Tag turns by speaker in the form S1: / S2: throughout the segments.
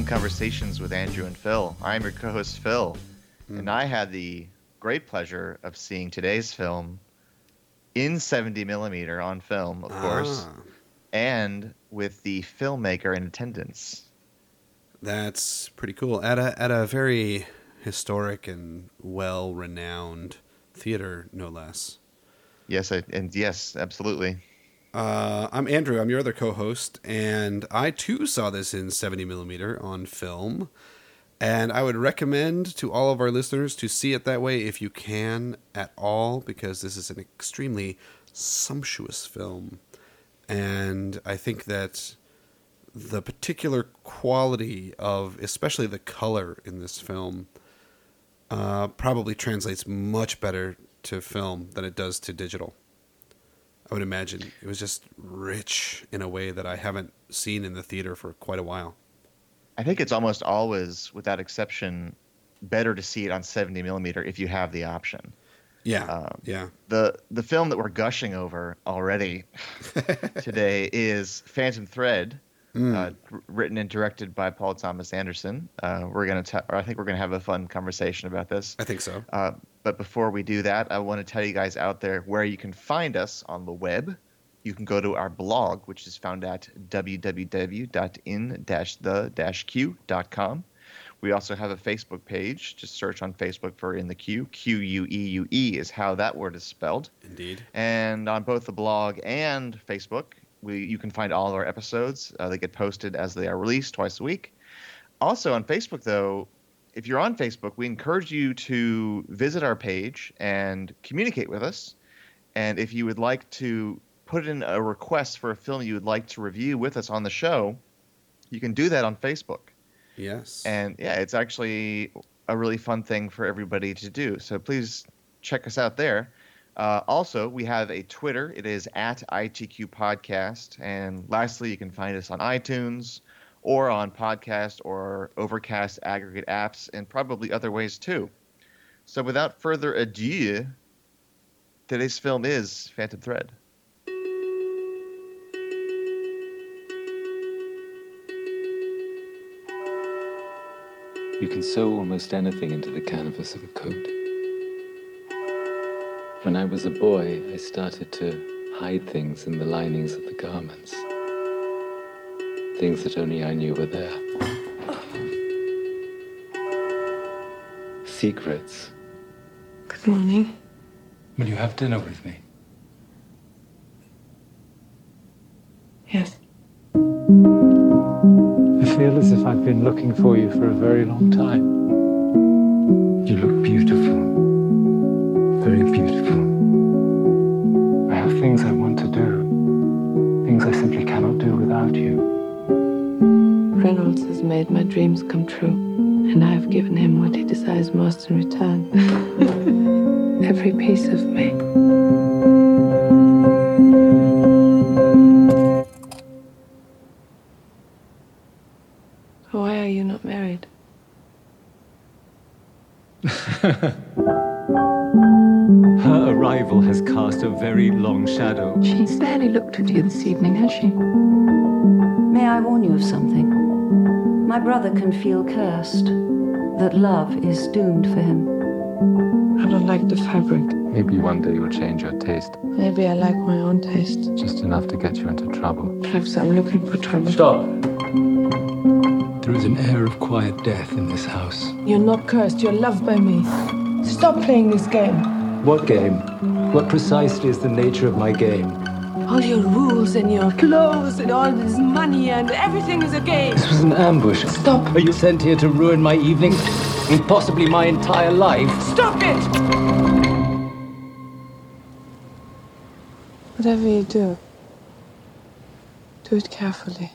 S1: Film Conversations with Andrew and Phil. I'm your co host, Phil,
S2: Hmm.
S1: and I had the great pleasure of seeing today's film in 70 millimeter on film, of course,
S2: Ah,
S1: and with the filmmaker in attendance.
S2: that's pretty cool. At a at a very historic and well renowned theater, no less.
S1: Yes, I, and yes, absolutely.
S2: Uh, I'm Andrew. I'm your other co-host, and I too saw this in 70 millimeter on film. And I would recommend to all of our listeners to see it that way if you can at all, because this is an extremely sumptuous film. And I think that the particular quality of, especially the color in this film, uh, probably translates much better to film than it does to digital. I would imagine it was just rich in a way that I haven't seen in the theater for quite a while.
S1: I think it's almost always, without exception, better to see it on 70 millimeter if you have the option.
S2: Yeah,
S1: Um,
S2: yeah.
S1: the the film that we're gushing over already today is Phantom Thread,
S2: Mm.
S1: uh, r- written and directed by Paul Thomas Anderson. Uh, we're gonna, ta- I think we're gonna have a fun conversation about this.
S2: I think so.
S1: Uh, but before we do that, I want to tell you guys out there where you can find us on the web. You can go to our blog, which is found at www.in-the-q.com. We also have a Facebook page. Just search on Facebook for In the Queue. Q U E U E is how that word is spelled.
S2: Indeed.
S1: And on both the blog and Facebook, we you can find all of our episodes. Uh, they get posted as they are released twice a week. Also on Facebook, though, if you're on Facebook, we encourage you to visit our page and communicate with us. And if you would like to put in a request for a film you would like to review with us on the show, you can do that on Facebook.
S2: Yes.
S1: And yeah, it's actually a really fun thing for everybody to do. So please check us out there. Uh, also, we have a Twitter. It is at ITQ Podcast. And lastly, you can find us on iTunes or on podcast or Overcast aggregate apps and probably other ways too. So without further ado, today's film is Phantom Thread.
S3: You can sew almost anything into the canvas of a coat. When I was a boy, I started to hide things in the linings of the garments. Things that only I knew were there. Secrets.
S4: Good morning.
S3: Will you have dinner with me?
S4: Yes.
S5: I feel as if I've been looking for you for a very long time.
S3: You look
S4: Reynolds has made my dreams come true, and I have given him what he desires most in return. Every piece of me. Why are you not married?
S6: Her arrival has cast a very long shadow.
S4: She's barely looked at you this evening, has she?
S7: May I warn you of something? My brother can feel cursed, that love is doomed for him.
S4: I don't like the fabric.
S3: Maybe one day you'll change your taste.
S4: Maybe I like my own taste.
S3: Just enough to get you into trouble.
S4: Perhaps I'm looking for trouble.
S3: Stop! There is an air of quiet death in this house.
S8: You're not cursed, you're loved by me. Stop playing this game.
S6: What game? What precisely is the nature of my game?
S8: All your rules and your clothes and all this money and everything is a game.
S6: This was an ambush.
S8: Stop.
S6: Are you sent here to ruin my evening and possibly my entire life?
S8: Stop it!
S4: Whatever you do, do it carefully.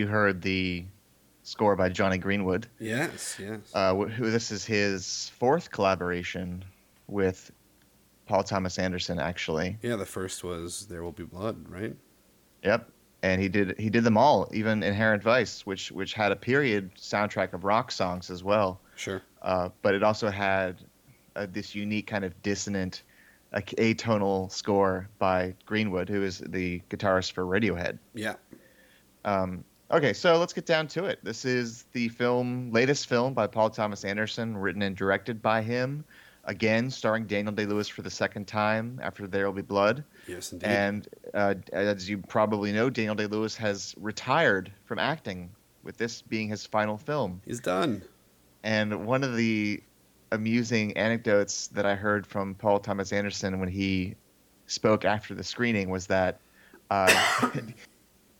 S1: You heard the score by Jonny Greenwood.
S2: yes, yes.
S1: Uh, who this is his fourth collaboration with Paul Thomas Anderson, actually.
S2: yeah, the first was There Will Be Blood, right?
S1: Yep. and he did he did them all, even Inherent Vice, which which had a period soundtrack of rock songs as well.
S2: Sure.
S1: Uh, but it also had uh, this unique kind of dissonant, atonal score by Greenwood, who is the guitarist for Radiohead.
S2: Yeah.
S1: Um, okay, so let's get down to it. This is the film, latest film by Paul Thomas Anderson, written and directed by him. Again, starring Daniel Day Lewis for the second time after There Will Be Blood.
S2: Yes, indeed.
S1: And uh, as you probably know, Daniel Day Lewis has retired from acting, with this being his final film.
S2: He's done.
S1: And one of the amusing anecdotes that I heard from Paul Thomas Anderson when he spoke after the screening was that uh,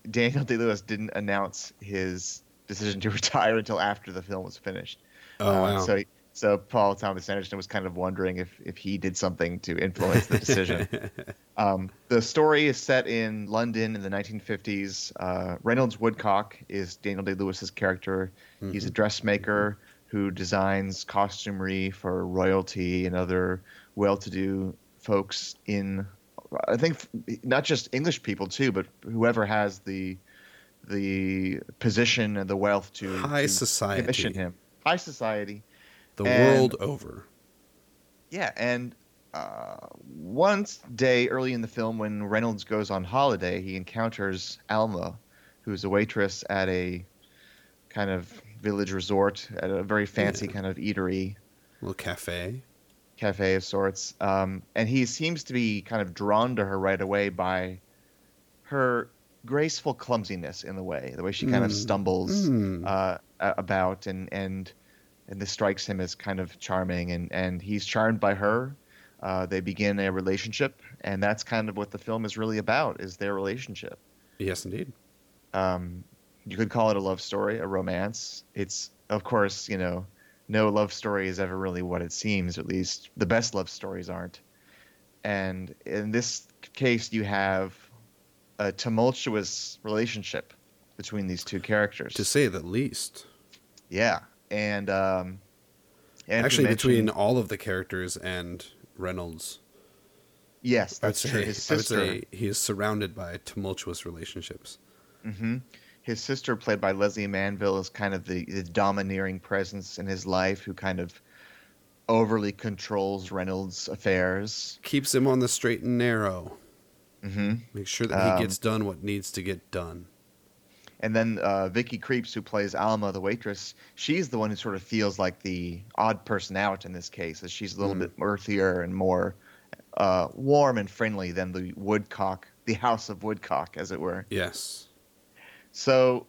S1: Daniel Day Lewis didn't announce his decision to retire until after the film was finished.
S2: Oh,
S1: Uh,
S2: wow.
S1: So, so Paul Thomas Anderson was kind of wondering if if he did something to influence the decision. um, the story is set in London in the 1950s. Uh, Reynolds Woodcock is Daniel Day Lewis's character. He's a dressmaker who designs costumery for royalty and other well-to-do folks in, I think, not just English people too, but whoever has the the position and the wealth to
S2: High
S1: to
S2: society.
S1: commission him. High society.
S2: the
S1: and-
S2: world over.
S1: Yeah, and uh, one day early in the film, when Reynolds goes on holiday, he encounters Alma, who's a waitress at a kind of village resort at a very fancy kind of eatery
S2: little cafe.
S1: Cafe of sorts. Um, and he seems to be kind of drawn to her right away by her graceful clumsiness in the way, the way she kind of
S2: Mm.
S1: stumbles
S2: Mm.
S1: uh, about, and and and this strikes him as kind of charming, and and he's charmed by her. Uh, they begin a relationship, and that's kind of what the film is really about: is their relationship.
S2: Yes, indeed.
S1: Um, you could call it a love story, a romance. It's, of course, you know, no love story is ever really what it seems. At least the best love stories aren't. And in this case, you have a tumultuous relationship between these two characters.
S2: To say the least.
S1: yeah, and um, Andrew
S2: Actually, between all of the characters and Reynolds,
S1: yes,
S2: I would
S1: that's
S2: say,
S1: true. His
S2: I would say he is surrounded by tumultuous relationships.
S1: hmm His sister, played by Lesley Manville, is kind of the, the domineering presence in his life who kind of overly controls Reynolds' affairs.
S2: Keeps him on the straight and narrow.
S1: hmm
S2: Make sure that he
S1: Um,
S2: gets done what needs to get done.
S1: And then uh, Vicky Krieps, who plays Alma, the waitress, she's the one who sort of feels like the odd person out in this case, as she's a little
S2: Mm.
S1: bit earthier and more uh, warm and friendly than the Woodcock, the House of Woodcock, as it were.
S2: Yes.
S1: So,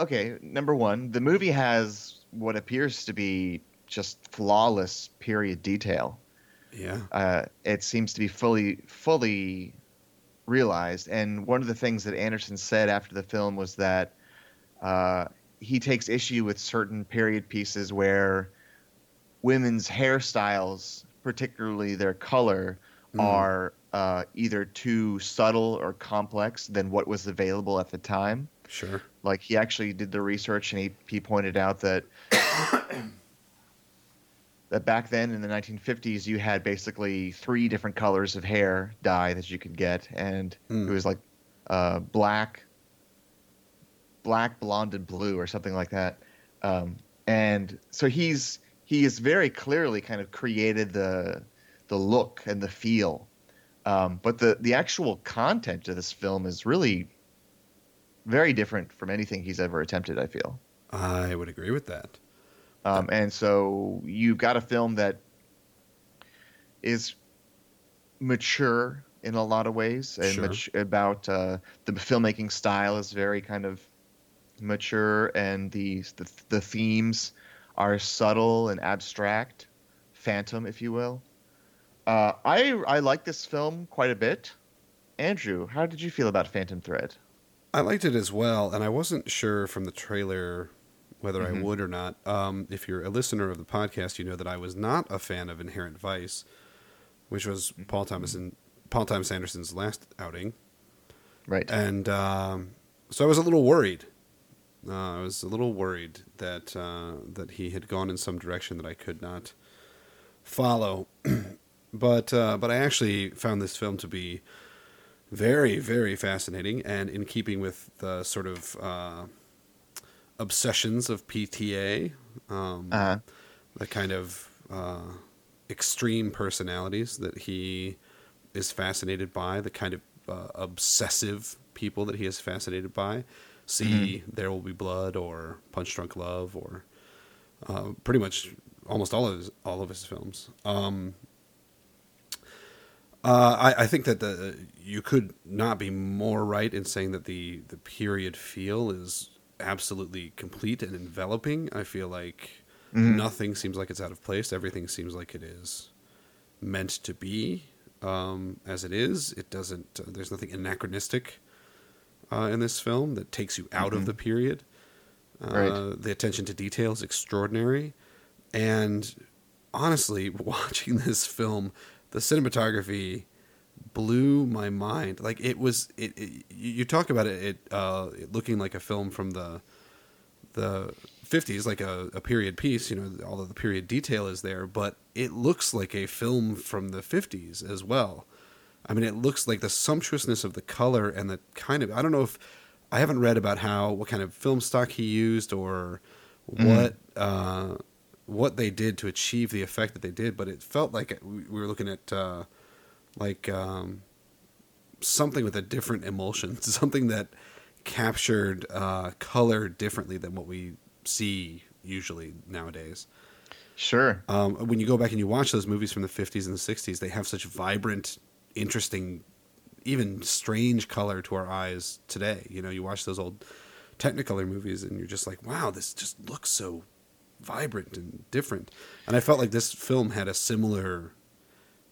S1: okay, number one, the movie has what appears to be just flawless period detail.
S2: Yeah.
S1: Uh, it seems to be fully, fully realized. And one of the things that Anderson said after the film was that uh, he takes issue with certain period pieces where women's hairstyles, particularly their color,
S2: Mm.
S1: are uh, either too subtle or complex than what was available at the time.
S2: Sure.
S1: Like he actually did the research and he, he pointed out that that back then in the 1950s you had basically three different colors of hair dye that you could get and
S2: Hmm.
S1: it was like uh, black black blonde and blue or something like that um, and so he's he has very clearly kind of created the the look and the feel um, but the the actual content of this film is really very different from anything he's ever attempted. I feel,
S2: I would agree with that.
S1: um, and so you've got a film that is mature in a lot of ways, and
S2: Sure.
S1: much about uh, the filmmaking style is very kind of mature, and the, the the themes are subtle and abstract, phantom, if you will. Uh, I I like this film quite a bit. Andrew, how did you feel about Phantom Thread?
S2: I liked it as well, and I wasn't sure from the trailer whether
S1: Mhm.
S2: I would or not. Um, if you're a listener of the podcast, you know that I was not a fan of Inherent Vice, which was Paul Thomas and Paul Thomas Anderson's last outing,
S1: Right.
S2: and um, so I was a little worried. Uh, I was a little worried that uh, that he had gone in some direction that I could not follow. but uh, but I actually found this film to be Very, very fascinating, and in keeping with the sort of uh, obsessions of PTA, um,
S1: Uh-huh.
S2: the kind of uh, extreme personalities that he is fascinated by, the kind of uh, obsessive people that he is fascinated by. See, There Will Be Blood, or Punch Drunk Love, or uh, pretty much almost all of his, all of his films. Um, uh, I, I think that the you could not be more right in saying that the the period feel is absolutely complete and enveloping. I feel like nothing seems like it's out of place. Everything seems like it is meant to be um, as it is. It doesn't. Uh, there's nothing anachronistic uh, in this film that takes you out of the period. Uh,
S1: Right.
S2: The attention to detail is extraordinary, and honestly, watching this film, the cinematography blew my mind. Like it was, it. it you talk about it, it, uh, it looking like a film from the the 50s, like a, a period piece. You know, all of the period detail is there, but it looks like a film from the 50s as well. I mean, it looks like the sumptuousness of the color and the kind of I don't know if I haven't read about how what kind of film stock he used or what uh, what they did to achieve the effect that they did, but it felt like it, we we were looking at uh, like um, something with a different emulsion, something that captured uh, color differently than what we see usually nowadays.
S1: Sure.
S2: Um, when you go back and you watch those movies from the 50s and the 60s, they have such vibrant, interesting, even strange color to our eyes today. You know, you watch those old Technicolor movies and you're just like, wow, this just looks so vibrant and different. And I felt like this film had a similar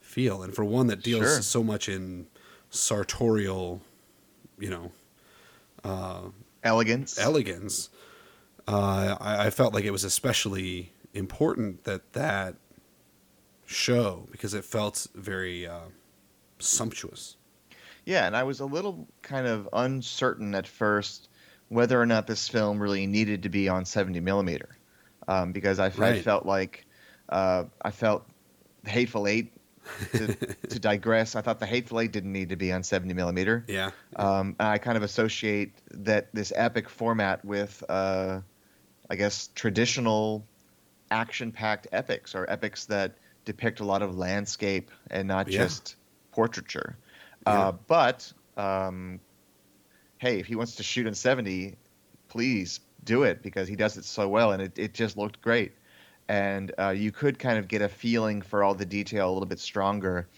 S2: feel. And for one that deals
S1: Sure.
S2: so much in sartorial, you know, uh,
S1: Elegance.
S2: elegance, uh, I, I felt like it was especially important that that show because it felt very uh, sumptuous.
S1: Yeah, and I was a little kind of uncertain at first whether or not this film really needed to be on 70 millimeter, um, because I, I felt like uh, I felt Hateful Eight. to, to digress, I thought the Hateful Eight didn't need to be on 70 millimeter.
S2: Yeah,
S1: Um, and I kind of associate that this epic format with, uh, I guess, traditional action-packed epics or epics that depict a lot of landscape and not
S2: Yeah.
S1: just portraiture.
S2: Yeah.
S1: Uh, but um, hey, if he wants to shoot in 70, please do it because he does it so well, and it, it just looked great. And uh, you could kind of get a feeling for all the detail a little bit stronger.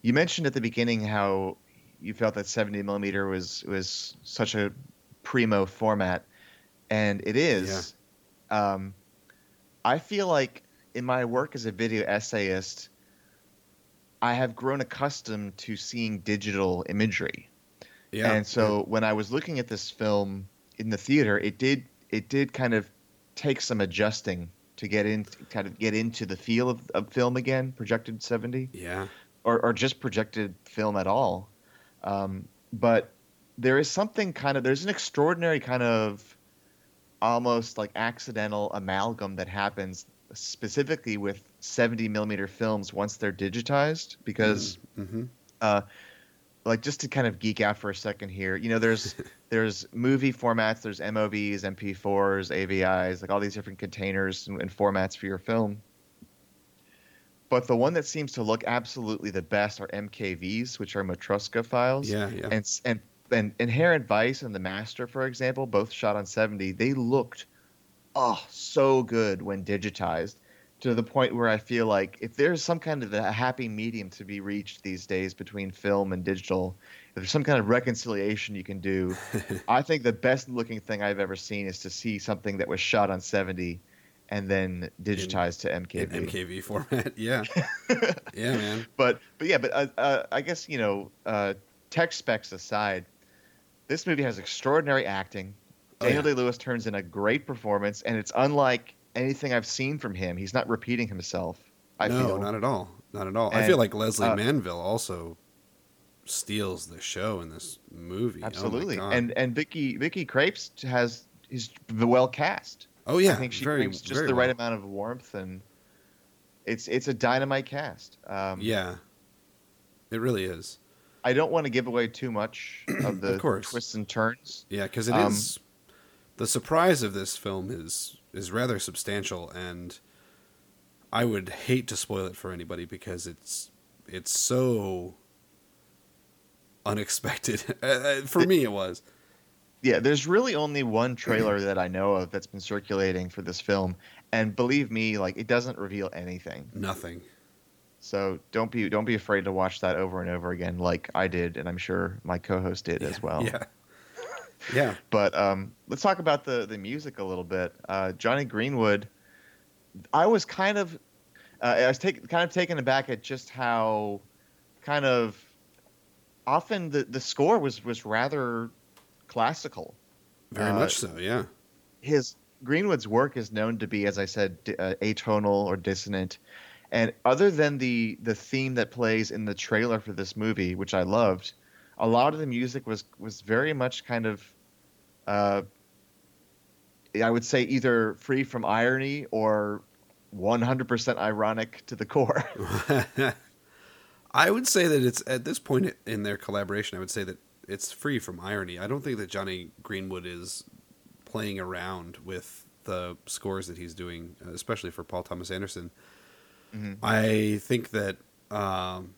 S1: You mentioned at the beginning how you felt that 70 millimeter was was such a primo format, and it is. Um, I feel like in my work as a video essayist, I have grown accustomed to seeing digital imagery.
S2: yeah.
S1: And so when I was looking at this film in the theater, it did it did kind of take some adjusting to get in kind of get into the feel of, of film again, projected 70
S2: yeah,
S1: or, or just projected film at all. Um, but there is something kind of there's an extraordinary kind of almost like accidental amalgam that happens specifically with 70 millimeter films once they're digitized because
S2: hmm
S1: uh, like just to kind of geek out for a second here, you know, there's there's movie formats, there's MOVs, MP4s, AVIs, like all these different containers and, and formats for your film. But the one that seems to look absolutely the best are MKVs, which are Matroska files.
S2: yeah, yeah.
S1: And and and Inherent Vice and The Master, for example, both shot on 70. They looked oh so good when digitized to the point where I feel like if there's some kind of a happy medium to be reached these days between film and digital, if there's some kind of reconciliation you can do, I think the best looking thing I've ever seen is to see something that was shot on 70 and then digitized to
S2: In
S1: MKV.
S2: MKV format. Yeah, yeah, man.
S1: But but yeah, but uh, uh, I guess you know, uh, tech specs aside, this movie has extraordinary acting.
S2: Oh,
S1: Daniel
S2: yeah.
S1: Day Lewis turns in a great performance, and it's unlike anything I've seen from him. He's not repeating himself. I
S2: no,
S1: feel.
S2: not at all. Not at all. I feel like Lesley
S1: uh,
S2: Manville also steals the show in this movie. Oh
S1: Absolutely,
S2: God.
S1: and and Vicky Vicky Krieps has is the well cast.
S2: oh yeah,
S1: I think she
S2: very,
S1: brings just the right
S2: well.
S1: amount of warmth, and it's it's a dynamite cast. Um,
S2: Yeah, it really is.
S1: I don't want to give away too much of the
S2: Of course.
S1: twists and turns.
S2: Yeah, because it is
S1: Um,
S2: the surprise of this film is is rather substantial, and I would hate to spoil it for anybody because it's it's so unexpected. Uh, uh, for me, it was.
S1: Yeah, there's really only one trailer that I know of that's been circulating for this film, and believe me, like it doesn't reveal anything.
S2: Nothing.
S1: So don't be don't be afraid to watch that over and over again, like I did, and I'm sure my co-host did as well.
S2: Yeah. Yeah.
S1: But um, let's talk about the the music a little bit. Uh, Jonny Greenwood, I was kind of, uh, I was take, kind of taken aback at just how, kind of, often the the score was was rather classical.
S2: Very
S1: Uh,
S2: much so. Yeah.
S1: his Greenwood's work is known to be, as I said, d- uh, atonal or dissonant. And other than the the theme that plays in the trailer for this movie, which I loved, a lot of the music was was very much kind of, uh, I would say either free from irony or 100% ironic to the core.
S2: I would say that it's at this point in their collaboration. I would say that it's free from irony. I don't think that Jonny Greenwood is playing around with the scores that he's doing, especially for Paul Thomas Anderson. I think that, um,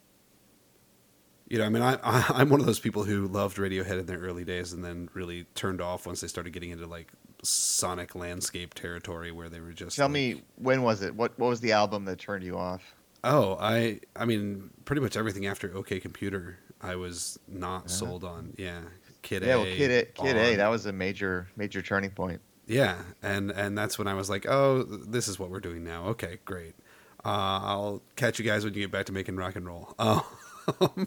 S2: you know, I mean, I, I I'm one of those people who loved Radiohead in their early days and then really turned off once they started getting into like sonic landscape territory where they were just
S1: Tell
S2: like-
S1: me, when was it? What what was the album that turned you off?
S2: Oh, I I mean, pretty much everything after OK Computer, I was not sold on. Yeah, Kid
S1: yeah,
S2: A.
S1: well, Kid A, Kid A, that was a major major turning point.
S2: Yeah, and and that's when I was like, oh, this is what we're doing now. Okay, great. Uh, I'll catch you guys when you get back to making rock and roll. Oh,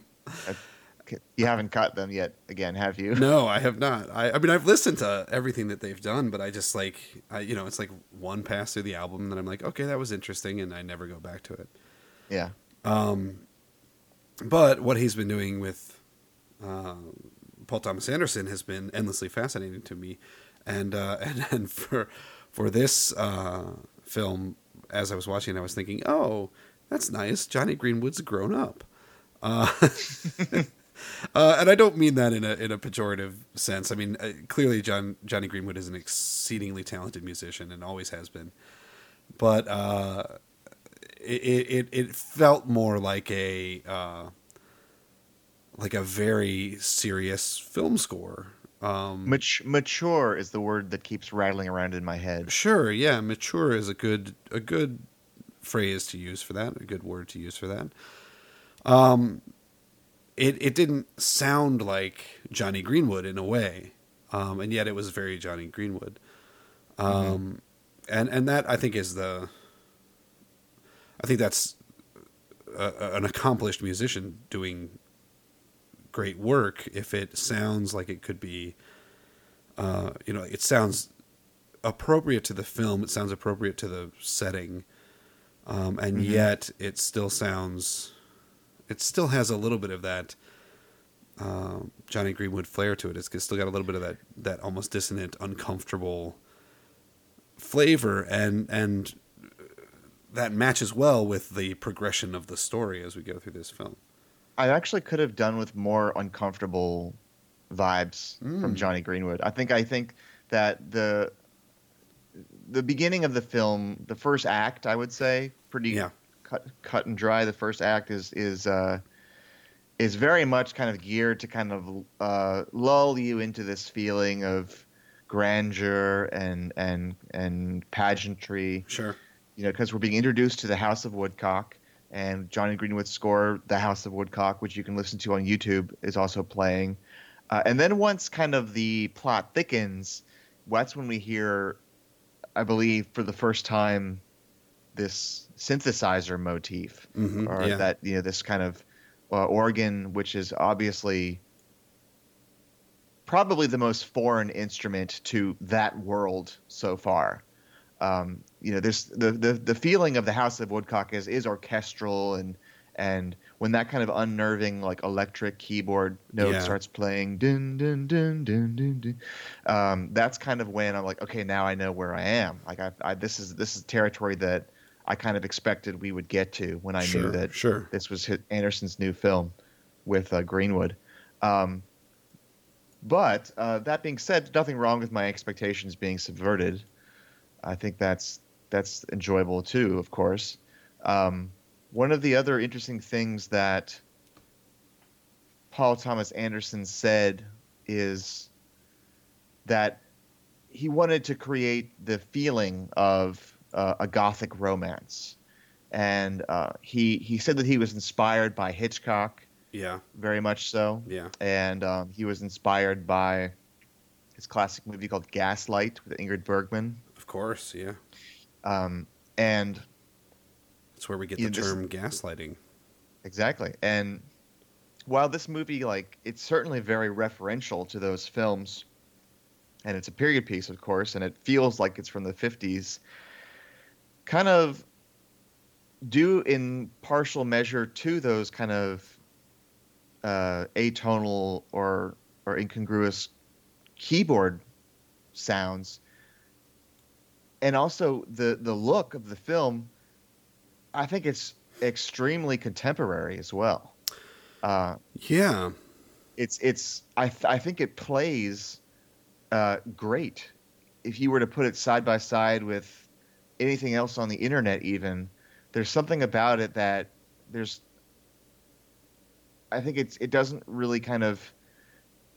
S1: You haven't cut them yet, again, have you?
S2: no, I have not. I, I mean, I've listened to everything that they've done, but I just like, I, you know, it's like one pass through the album, and then I'm like, okay, that was interesting, and I never go back to it.
S1: Yeah.
S2: Um, But what he's been doing with uh, Paul Thomas Anderson has been endlessly fascinating to me, and uh, and and for for this uh, film, as I was watching, it, I was thinking, oh, that's nice. Jonny Greenwood's grown up. Uh, uh, and I don't mean that in a in a pejorative sense. I mean uh, clearly, John Jonny Greenwood is an exceedingly talented musician and always has been. But uh, it, it it felt more like a uh, like a very serious film score. Um,
S1: Mat- mature is the word that keeps rattling around in my head.
S2: sure, yeah, mature is a good a good phrase to use for that, a good word to use for that. Um, it it didn't sound like Jonny Greenwood in a way, um, and yet it was very Jonny Greenwood. Um, and and that I think is the. I think that's a, an accomplished musician doing great work if it sounds like it could be. Uh, you know, it sounds appropriate to the film. It sounds appropriate to the setting, um, and yet it still sounds. It still has a little bit of that um, Jonny Greenwood flair to it. It's still got a little bit of that that almost dissonant, uncomfortable flavor, and and that matches well with the progression of the story as we go through this film.
S1: I actually could have done with more uncomfortable vibes from
S2: Mm.
S1: Jonny Greenwood. I think I think that the the beginning of the film, the first act, I would say, pretty
S2: Yeah.
S1: Cut cut and dry. The first act is is uh, is very much kind of geared to kind of uh, lull you into this feeling of grandeur and and and pageantry
S2: Sure.
S1: you know, because we're being introduced to the House of Woodcock, and Jonny Greenwood's score, "The House of Woodcock," which you can listen to on YouTube, is also playing. Uh, and then once kind of the plot thickens, that's when we hear, I believe, for the first time, this synthesizer motif,
S2: Mhm,
S1: or
S2: yeah.
S1: that you know this kind of uh, organ, which is obviously probably the most foreign instrument to that world so far. Um, you know, there's the, the the feeling of the House of Woodcock is is orchestral and and when that kind of unnerving like electric keyboard note
S2: Yeah.
S1: starts playing, dun dun dun dun dun dun, um, that's kind of when I'm like, okay, now I know where I am. Like I, I this is this is territory that I kind of expected we would get to when I
S2: Sure,
S1: knew that
S2: sure.
S1: this was Anderson's new film. with uh, Greenwood. Um, but uh, that being said, nothing wrong with my expectations being subverted. I think that's that's enjoyable too, of course. Um, one of the other interesting things that Paul Thomas Anderson said is that he wanted to create the feeling of uh, a gothic romance, and uh, he he said that he was inspired by Hitchcock,
S2: Yeah,
S1: very much so,
S2: yeah,
S1: and um, he was inspired by his classic movie called Gaslight with Ingrid Bergman,
S2: of course, yeah.
S1: um, and
S2: That's where we get the
S1: this-
S2: term gaslighting.
S1: Exactly. And while this movie, like, it's certainly very referential to those films, and it's a period piece, of course, and it feels like it's from the 50s, kind of due in partial measure to those kind of uh, atonal or, or incongruous keyboard sounds. And also the, the look of the film, I think it's extremely contemporary as well. Uh,
S2: Yeah,
S1: it's it's I th- I think it plays uh, great. If you were to put it side by side with anything else on the internet, even there's something about it that there's. I think it's it doesn't really kind of,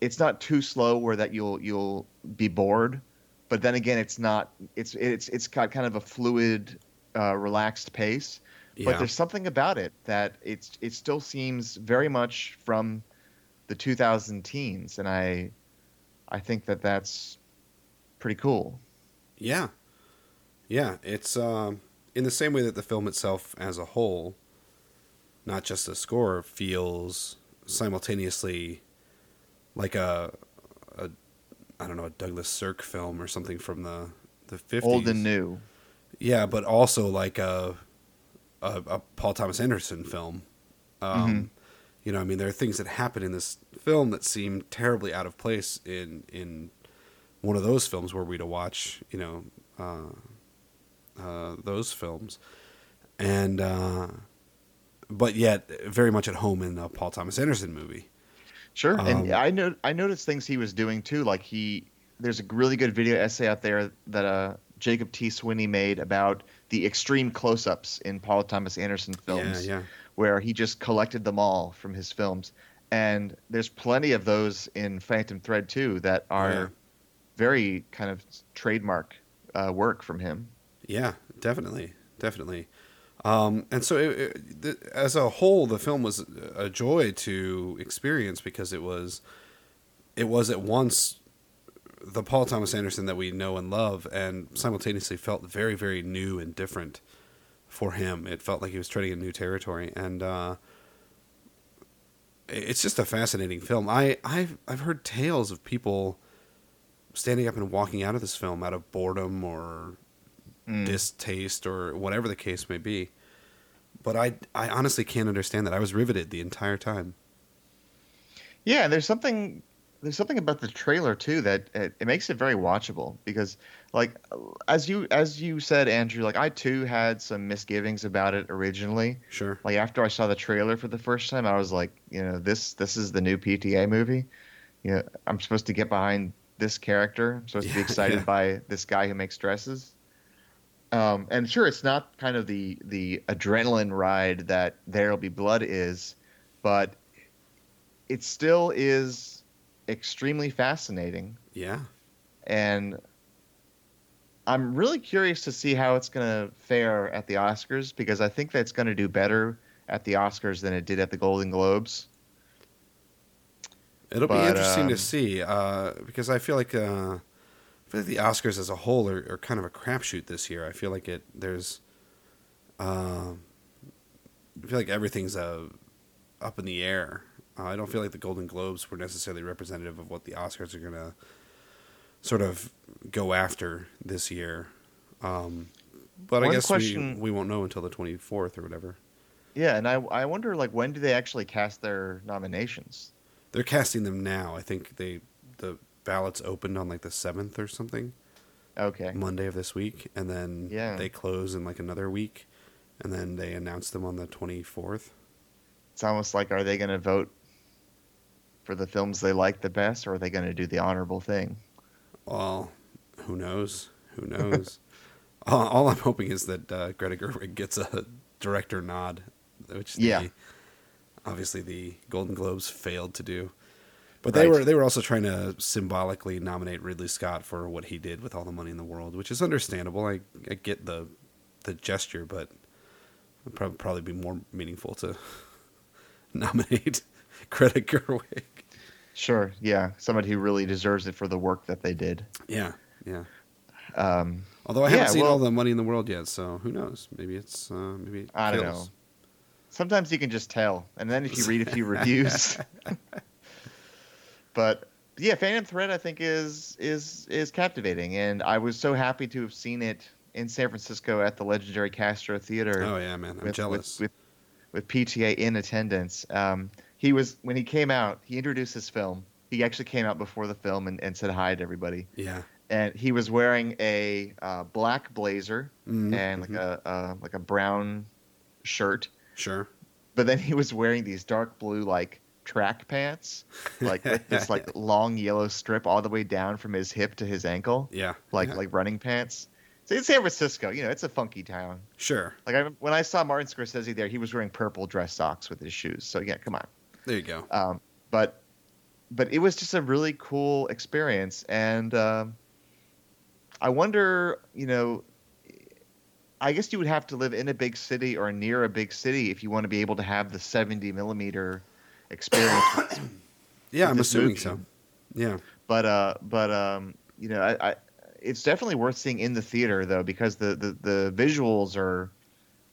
S1: it's not too slow where that you'll you'll be bored, but then again it's not it's it's it's got kind of a fluid, uh, relaxed pace.
S2: Yeah,
S1: but there's something about it that it's it still seems very much from the 2000 teens and i i think that that's pretty cool.
S2: Yeah, yeah. It's um, in the same way that the film itself, as a whole, not just the score, feels simultaneously like a, a I don't know, a Douglas Sirk film or something from the the fifties.
S1: old and new
S2: Yeah, but also like a a, a Paul Thomas Anderson film. Um, You know, I mean, there are things that happen in this film that seem terribly out of place in in one of those films were we to watch. You know, uh, uh, those films, and uh, but yet very much at home in a Paul Thomas Anderson movie.
S1: sure and
S2: Um,
S1: i know i noticed things he was doing too like he there's a really good video essay out there that uh jacob t swinney made about the extreme close-ups in paul thomas anderson films
S2: Yeah, yeah,
S1: where he just collected them all from his films. And there's plenty of those in Phantom Thread too that are
S2: Yeah.
S1: very kind of trademark uh, work from him.
S2: Yeah, definitely, definitely. Um, and so, it, it, as a whole, the film was a joy to experience because it was, it was at once the Paul Thomas Anderson that we know and love, and simultaneously felt very, very new and different for him. It felt like he was treading a new territory, and uh, it's just a fascinating film. I I've I've heard tales of people standing up and walking out of this film out of boredom or
S1: Mm.
S2: distaste or whatever the case may be. But I I honestly can't understand that. I was riveted the entire time.
S1: Yeah, there's something there's something about the trailer too that it, it makes it very watchable because like as you as you said Andrew like I too had some misgivings about it originally
S2: Sure.
S1: like after I saw the trailer for the first time I was like you know this this is the new PTA movie you know I'm supposed to get behind this character I'm supposed to be excited
S2: yeah.
S1: by this guy who makes dresses um, and sure it's not kind of the the adrenaline ride that There'll Be Blood is but it still is extremely fascinating
S2: Yeah.
S1: and I'm really curious to see how it's going to fare at the Oscars because I think that's going to do better at the Oscars than it did at the Golden Globes.
S2: It'll be
S1: But,
S2: interesting to
S1: um,
S2: see uh, because I feel like uh, I feel like the Oscars as a whole are, are kind of a crapshoot this year. I feel like it there's uh, I feel like everything's uh, up in the air. Uh, I don't feel like the Golden Globes were necessarily representative of what the Oscars are going to sort of go after this year. Um, but I guess
S1: question-
S2: we, we won't know until the 24th or whatever.
S1: Yeah, and I I wonder like when do they actually cast their nominations?
S2: They're casting them now. I think they the ballots opened on like the 7th or something.
S1: Okay.
S2: Monday of this week, and then
S1: Yeah.
S2: they close in like another week, and then they announce them on the twenty fourth.
S1: It's almost like are they going to vote for the films they like the best, or are they going to do the honorable thing?
S2: Well, who knows? Who knows? all, all I'm hoping is that uh, Greta Gerwig gets a director nod, which the,
S1: Yeah.
S2: obviously the Golden Globes failed to do. But they
S1: Right.
S2: were they were also trying to symbolically nominate Ridley Scott for what he did with all the money in the world, which is understandable. I, I get the the gesture, but it'd prob- probably be more meaningful to nominate Greta Gerwig.
S1: Sure, yeah, somebody who really deserves it for the work that they did.
S2: Yeah, yeah.
S1: Um,
S2: Although I haven't seen
S1: well-
S2: all the money in the world yet, so who knows? Maybe it's uh, maybe it
S1: I don't know. Sometimes you can just tell, and then if you read a few reviews. But yeah, Phantom Thread I think is is is captivating, and I was so happy to have seen it in San Francisco at the legendary Castro Theater.
S2: Oh yeah, man, I'm
S1: with,
S2: jealous.
S1: With, with, with PTA in attendance. Um, he was when he came out. He introduced his film. He actually came out before the film and, and said hi to everybody.
S2: yeah,
S1: And he was wearing a uh, black blazer
S2: Mhm,
S1: and like a uh, like a brown shirt.
S2: sure.
S1: But then he was wearing these dark blue like track pants, like with this like long yellow strip all the way down from his hip to his ankle,
S2: Yeah,
S1: like
S2: yeah.
S1: like running pants. So in San Francisco, you know, it's a funky town.
S2: sure.
S1: Like I, when I saw Martin Scorsese there, he was wearing purple dress socks with his shoes. So yeah, come on.
S2: There you go.
S1: Um, but but it was just a really cool experience, and um, I wonder, you know, I guess you would have to live in a big city or near a big city if you want to be able to have the 70 millimeter experience.
S2: yeah, I'm assuming
S1: movie.
S2: so. Yeah,
S1: but uh, but um, you know, I, I it's definitely worth seeing in the theater though because the the, the visuals are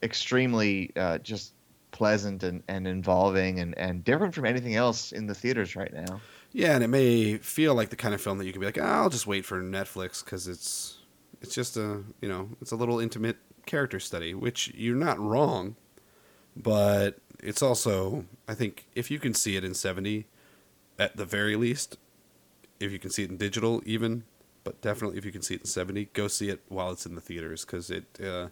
S1: extremely uh, just pleasant and, and involving and, and different from anything else in the theaters right now.
S2: yeah, and it may feel like the kind of film that you can be like, "Ah, I'll just wait for Netflix because it's it's just a you know it's a little intimate character study, which you're not wrong, but it's also I think if you can see it in 70, at the very least, if you can see it in digital even, but definitely if you can see it in 70, go see it while it's in the theaters because it uh,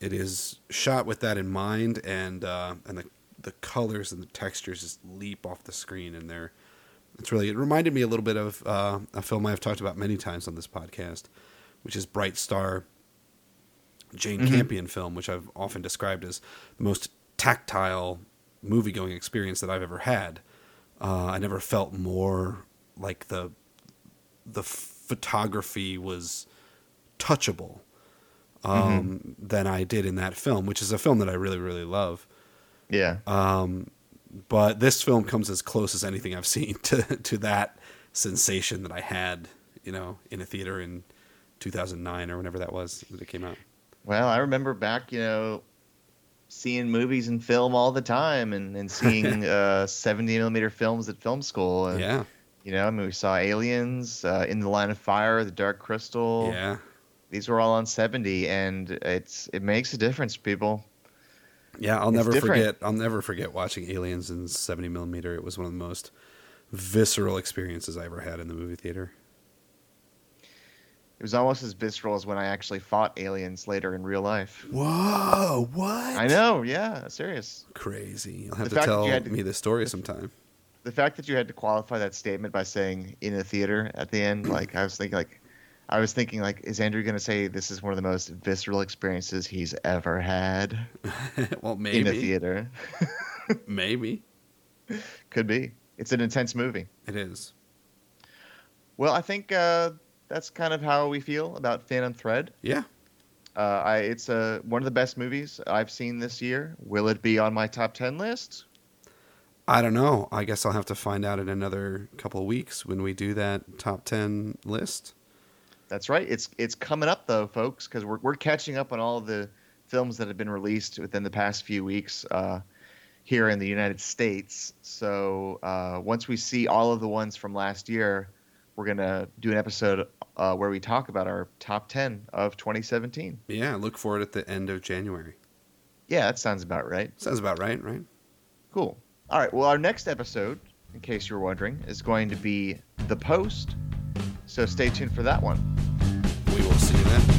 S2: it is shot with that in mind and uh, and the the colors and the textures just leap off the screen and they're it's really it reminded me a little bit of uh, a film I've talked about many times on this podcast, which is Bright Star, Jane Campion film, which I've often described as the most tactile movie going experience that I've ever had. Uh, I never felt more like the the photography was touchable um, than I did in that film, which is a film that I really really love.
S1: Yeah.
S2: Um, but this film comes as close as anything I've seen to to that sensation that I had, you know, in a theater in 2009 or whenever that was that it came out.
S1: Well, I remember back, you know, seeing movies and film all the time and, and seeing uh, 70 millimeter films at film school. And,
S2: Yeah,
S1: You know, I mean, we saw Aliens, uh, In the Line of Fire, The Dark Crystal.
S2: yeah,
S1: These were all on 70, and it's it makes a difference, people.
S2: yeah. I'll
S1: It's
S2: never
S1: different.
S2: forget. I'll never forget watching Aliens in 70 millimeter. It was one of the most visceral experiences I ever had in the movie theater.
S1: It was almost as visceral as when I actually fought aliens later in real life.
S2: Whoa! What?
S1: I know, yeah, serious.
S2: Crazy. You'll have
S1: The
S2: to tell
S1: to-
S2: me this story sometime.
S1: The fact that you had to qualify that statement by saying in a theater at the end, like I was thinking, like I was thinking, like, is Andrew going to say this is one of the most visceral experiences he's ever had
S2: well, maybe
S1: in a theater?
S2: Maybe
S1: Could be. It's an intense movie.
S2: it is.
S1: Well, I think uh, that's kind of how we feel about Phantom Thread.
S2: Yeah.
S1: Uh, I, it's uh, one of the best movies I've seen this year. Will it be on my top ten list?
S2: I don't know. I guess I'll have to find out in another couple of weeks when we do that top 10 list.
S1: That's right. It's it's coming up though, folks, because we're we're catching up on all the films that have been released within the past few weeks uh, here in the United States. So uh, once we see all of the ones from last year, we're gonna do an episode uh, where we talk about our top ten of 2017.
S2: Yeah, look for it at the end of January.
S1: Yeah, that sounds about right.
S2: Sounds about right, right?
S1: Cool. All right. Well, our next episode, in case you're wondering, is going to be The Post. So stay tuned for that one.
S2: We will see you then.